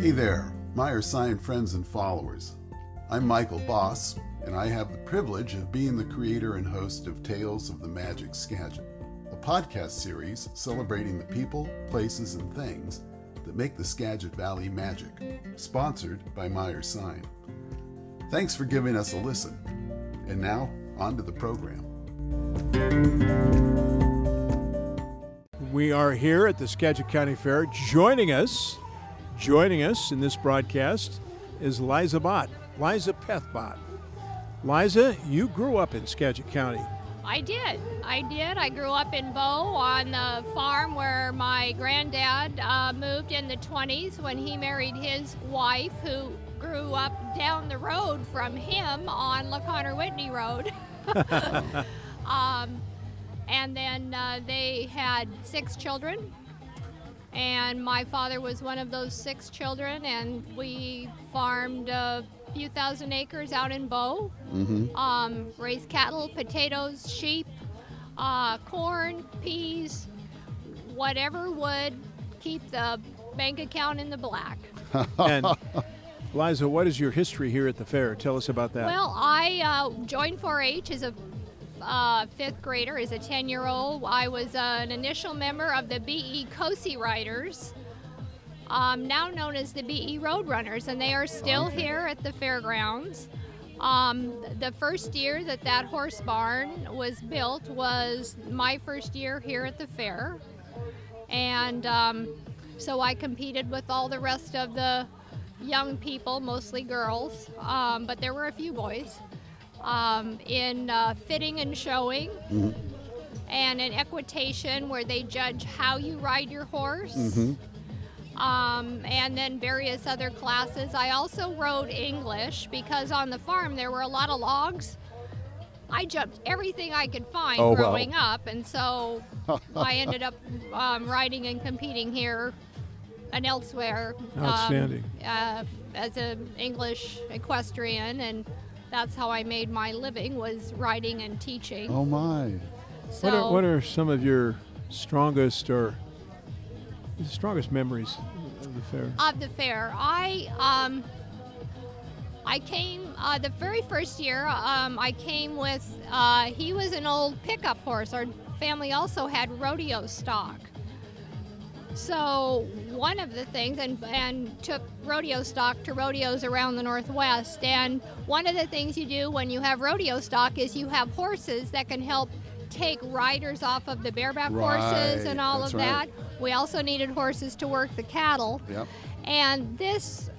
Hey there, Meyer Sign friends and followers. I'm Michael Boss, and I have the privilege of being the creator and host of Tales of the Magic Skagit, a podcast series celebrating the people, places, and things that make the Skagit Valley magic, sponsored by Meyer Sign. Thanks for giving us a listen. And now, on to the program. We are here at the Skagit County Fair. Joining us, joining us in this broadcast is Liza Bott, Liza Peth Bott. Liza, you grew up in Skagit County. I did. I did. I grew up in Bow on the farm where my granddad uh, moved in the 20s when he married his wife, who grew up down the road from him on LaConner Whitney Road. um, and then uh, they had six children. And my father was one of those six children, and we farmed a few thousand acres out in Bow. Um, raised cattle, potatoes, sheep, uh, corn, peas, whatever would keep the bank account in the black. And Liza, what is your history here at the fair? Tell us about that. Well, I uh, joined 4-H as a uh, fifth grader, as a 10-year-old. I was uh, an initial member of the BE Cosi Riders, um, now known as the BE Roadrunners, and they are still here at the fairgrounds. Um, the first year that that horse barn was built was my first year here at the fair, and um, so I competed with all the rest of the young people, mostly girls, um, but there were a few boys, um, in uh, fitting and showing, and in equitation, where they judge how you ride your horse. Um, and then various other classes. I also rode English because on the farm there were a lot of logs. I jumped everything I could find Oh, wow. growing up, and so I ended up um, riding and competing here and elsewhere um, Outstanding. uh, as an English equestrian, and that's how I made my living was writing and teaching. Oh my. so what, are, what are some of your strongest or strongest memories of the fair? of the fair. I um, I came uh, the very first year. Um, I came with. Uh, he was an old pickup horse. Our family also had rodeo stock. So one of the things, and and took rodeo stock to rodeos around the Northwest. And one of the things you do when you have rodeo stock is you have horses that can help take riders off of the bareback horses and all of right. that. We also needed horses to work the cattle. Yep. And this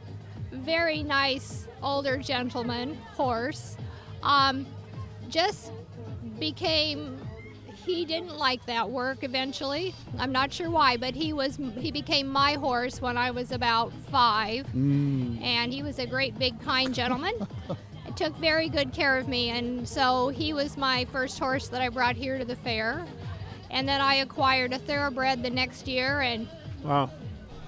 very nice older gentleman horse um, just became he didn't like that work eventually. I'm not sure why but he was he became my horse when i was about five. Mm. And he was a great big kind gentleman. Took very good care of me. And so he was my first horse that i brought here to the fair. And then i acquired a thoroughbred the next year and Wow.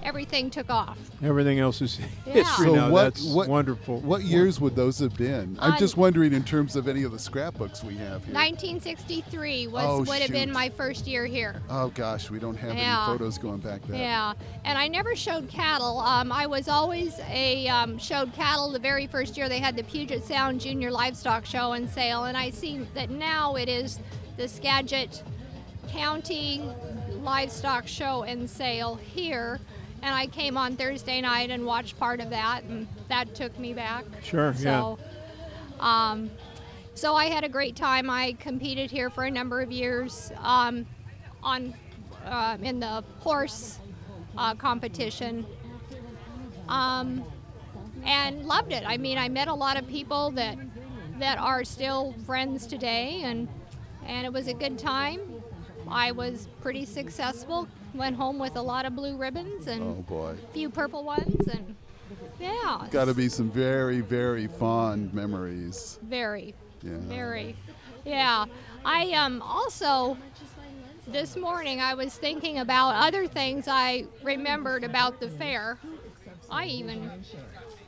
Everything took off Everything else is Yeah. history So now. what- That's what- wonderful. What years would those have been? I'm On- just wondering in terms of any of the scrapbooks we have here. 1963 was Oh, would have been my first year here. Oh gosh, we don't have Yeah. any photos going back that. Yeah, and I never showed cattle. Um, I was always a um, showed cattle the very first year they had the Puget Sound Junior Livestock Show and Sale, and I see that now it is the Skagit County Livestock Show and Sale here. And I came on Thursday night and watched part of that, and that took me back. Sure, So, um, so I had a great time. I competed here for a number of years um, on uh, in the horse uh, competition, um, and loved it. I mean, I met a lot of people that that are still friends today, and and it was a good time. I was pretty successful. Went home with a lot of blue ribbons and Oh boy. a few purple ones, and yeah, Got to be some very, very fond memories. very. Yeah. Very. Yeah. I um also this morning I was thinking about other things I remembered about the fair. I even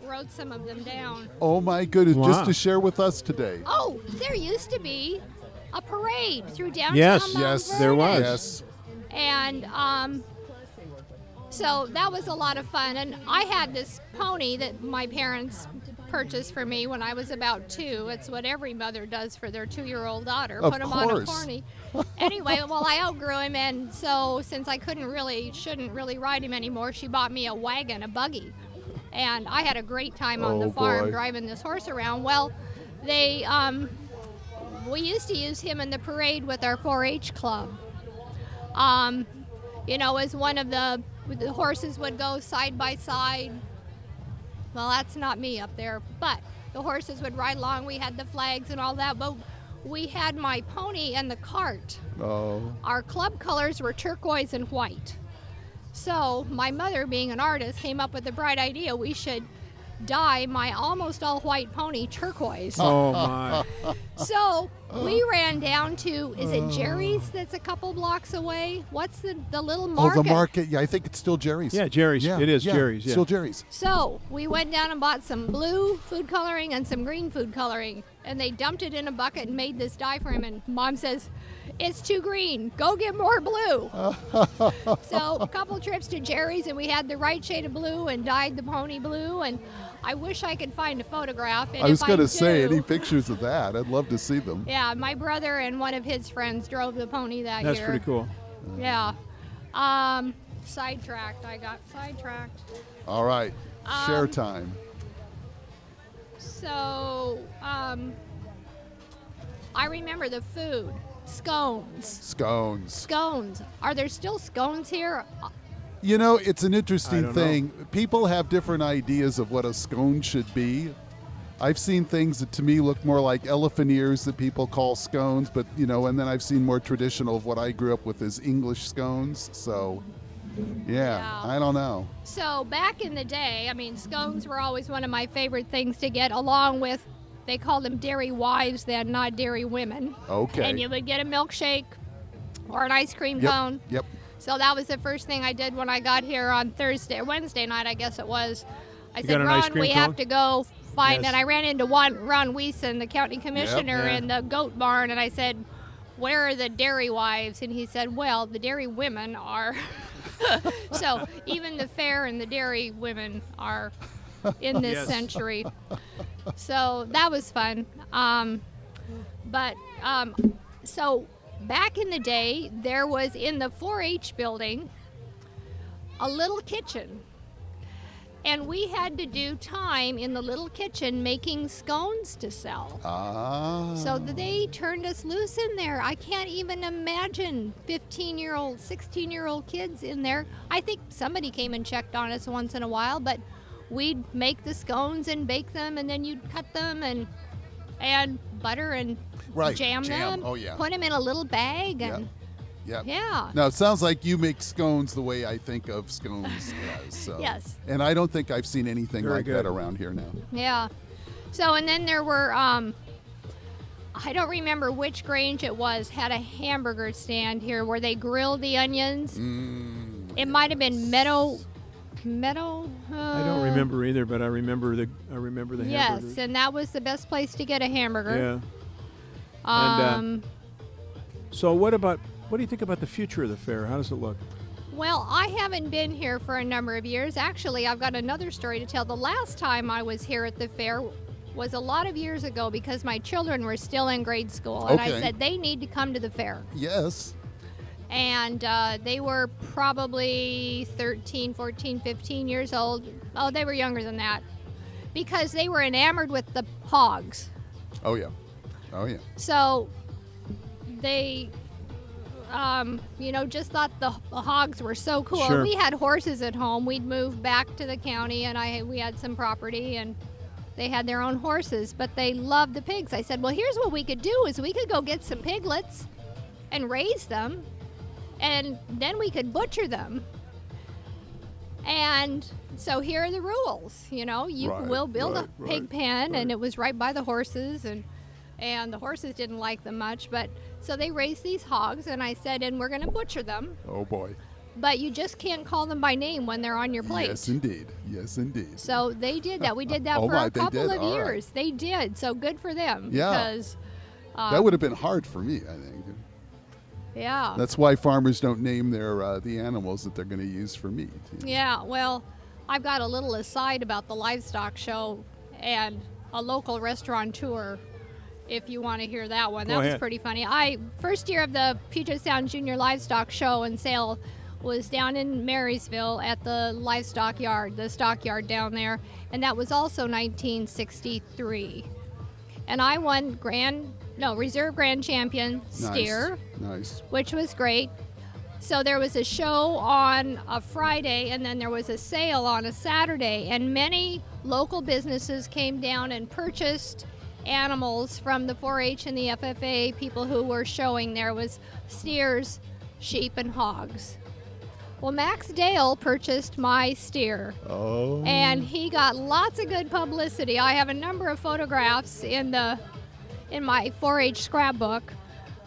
wrote some of them down. Oh my goodness, Wow. just to share with us today. Oh, there used to be a parade through downtown Yes, Mount yes, there was. Yes. And um So that was a lot of fun. And I had this pony that my parents purchased for me when I was about two. It's what every mother does for their two year old daughter Of put him on a pony. anyway, well, I outgrew him. And so since I couldn't really, shouldn't really ride him anymore, she bought me a wagon, a buggy. And I had a great time on Oh, the farm boy. driving this horse around. Well, they, um, we used to use him in the parade with our 4-H club. Um, you know, as one of the the horses would go side by side. Well, that's not me up there, but the horses would ride along. We had the flags and all that, but we had my pony and the cart. Oh. Our club colors were turquoise and white. So, my mother, being an artist, came up with the bright idea we should dye my almost all white pony turquoise. Oh my! So we ran down to is it Jerry's that's a couple blocks away? What's the the little market? Oh, the market. Yeah, I think it's still Jerry's. Yeah, Jerry's. Yeah, It is yeah, Jerry's. Yeah. Still Jerry's. So we went down and bought some blue food coloring and some green food coloring, and they dumped it in a bucket and made this dye for him. And Mom says, "It's too green. Go get more blue." so a couple trips to Jerry's, and we had the right shade of blue and dyed the pony blue. And I wish I could find a photograph. And I was going to say, any pictures of that? I'd love to see them. Yeah, my brother and one of his friends drove the pony that That's year. That's pretty cool. Yeah. Um, sidetracked. I got sidetracked. All right. Share Um, time. So, um, I remember the food. Scones. Scones. Scones. Are there still scones here? You know, it's an interesting don't know. thing. People have different ideas of what a scone should be. I've seen things that to me look more like elephant ears that people call scones, but you know, and then I've seen more traditional of what I grew up with as English scones. So, yeah, Yeah. I don't know. So, back in the day, I mean, scones were always one of my favorite things to get, along with, they called them dairy wives then, not dairy women. Okay. And you would get a milkshake or an ice cream yep. cone. Yep. So that was the first thing I did when I got here on Thursday, Wednesday night, I guess it was. I You said, Ron, we cone?" have to go find. Yes. And I ran into one, Ron Wesen, the county commissioner, Yeah. in the goat barn, and I said, "Where are the dairy wives?" And he said, "Well, the dairy women are." so even the fair and the dairy women are in this Yes. century. So that was fun. Um, but um, so back in the day, there was in the 4-H building a little kitchen. And we had to do time in the little kitchen making scones to sell. Ah. So they turned us loose in there. I can't even imagine 15 year old, 16 year old kids in there. I think somebody came and checked on us once in a while, but we'd make the scones and bake them, and then you'd cut them and add butter and Right, jam, jam. them. Oh, yeah. Put them in a little bag Yep. and Yep. yeah. Now it sounds like you make scones the way I think of scones as. So. Yes. And I don't think I've seen anything Very like good. that around here now. Yeah. So and then there were um I don't remember which Grange it was had a hamburger stand here where they grilled the onions. Mm, It might have been Meadow Meadow uh, I don't remember either, but I remember the I remember the Yes, hamburgers. and that was the best place to get a hamburger. Yeah. And, uh, Um So what about what do you think about the future of the fair? How does it look? Well, I haven't been here for a number of years. Actually, I've got another story to tell. The last time I was here at the fair was a lot of years ago because my children were still in grade school. And I said they need to come to the fair. Yes. And uh, they were probably 13, 14, 15 years old. Oh, they were younger than that because they were enamored with the hogs. Oh yeah. Oh yeah. So they, um, you know, just thought the, the hogs were so cool. Sure. We had horses at home. We'd moved back to the county, and I we had some property, and they had their own horses, but they loved the pigs. I said, well, here's what we could do: is we could go get some piglets and raise them, and then we could butcher them. And so here are the rules. You know, you Right, will build right, a pig right, pen, and it was right by the horses, and and the horses didn't like them much. But so they raised these hogs, and I said, and we're going to butcher them, Oh boy. but you just can't call them by name when they're on your plate. Yes, indeed. Yes, indeed. So they did that. We did that Oh for a couple of All years. They did. So good for them. Yeah. Because that um, would have been hard for me, I think. Yeah. That's why farmers don't name their uh, the animals that they're going to use for meat. Yeah, well, I've got a little aside about the livestock show and a local restaurateur. If you want to hear that one, that Go was pretty funny. I first year of the Puget Sound Junior Livestock Show and Sale was down in Marysville at the livestock yard, the stockyard down there, and that was also 1963. And I won grand, no, reserve grand champion steer Nice. which was great. So there was a show on a Friday and then there was a sale on a Saturday, and many local businesses came down and purchased animals from the 4-H and the FFA. People who were showing there was steers, sheep, and hogs. Well, Max Dale purchased my steer Oh. and he got lots of good publicity. I have a number of photographs in the in my 4-H scrapbook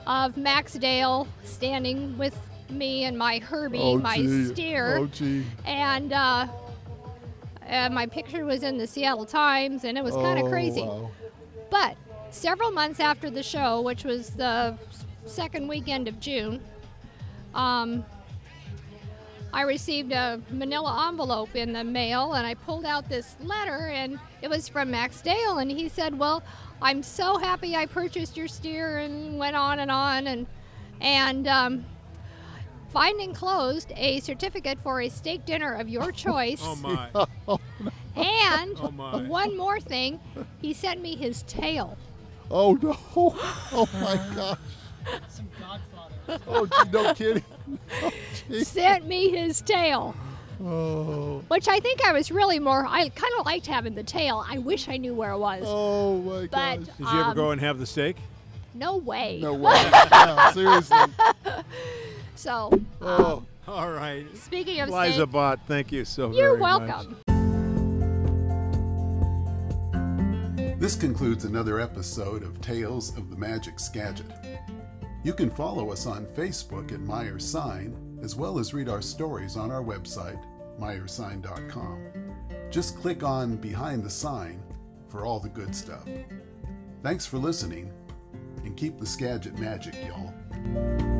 of Max Dale standing with me and my Herbie, oh, my gee. steer, Oh, and uh, uh, my picture was in the Seattle Times, and it was kind of Oh, crazy. wow. But several months after the show, which was the second weekend of June, um, I received a manila envelope in the mail and I pulled out this letter and it was from Max Dale and he said, "Well, I'm so happy I purchased your steer," and went on and on and and um, find enclosed a certificate for a steak dinner of your choice. Oh my. And Oh, my. one more thing, he sent me his tail. Oh no! Oh my gosh! Some Godfather. Oh, no kidding. Gee. Sent me his tail. Oh, Which I think I was really more. I kind of liked having the tail. I wish I knew where it was. oh my But- gosh! Did you ever Um, go and have the steak? No way. No way! Yeah, seriously. So, Oh, All right. speaking of Liza steak, Bott, thank you so you're very much. welcome. This concludes another episode of Tales of the Magic Skagit. You can follow us on Facebook at Meyer Sign, as well as read our stories on our website, meyersign.com. Just click on Behind the Sign for all the good stuff. Thanks for listening, and keep the Skagit magic, y'all.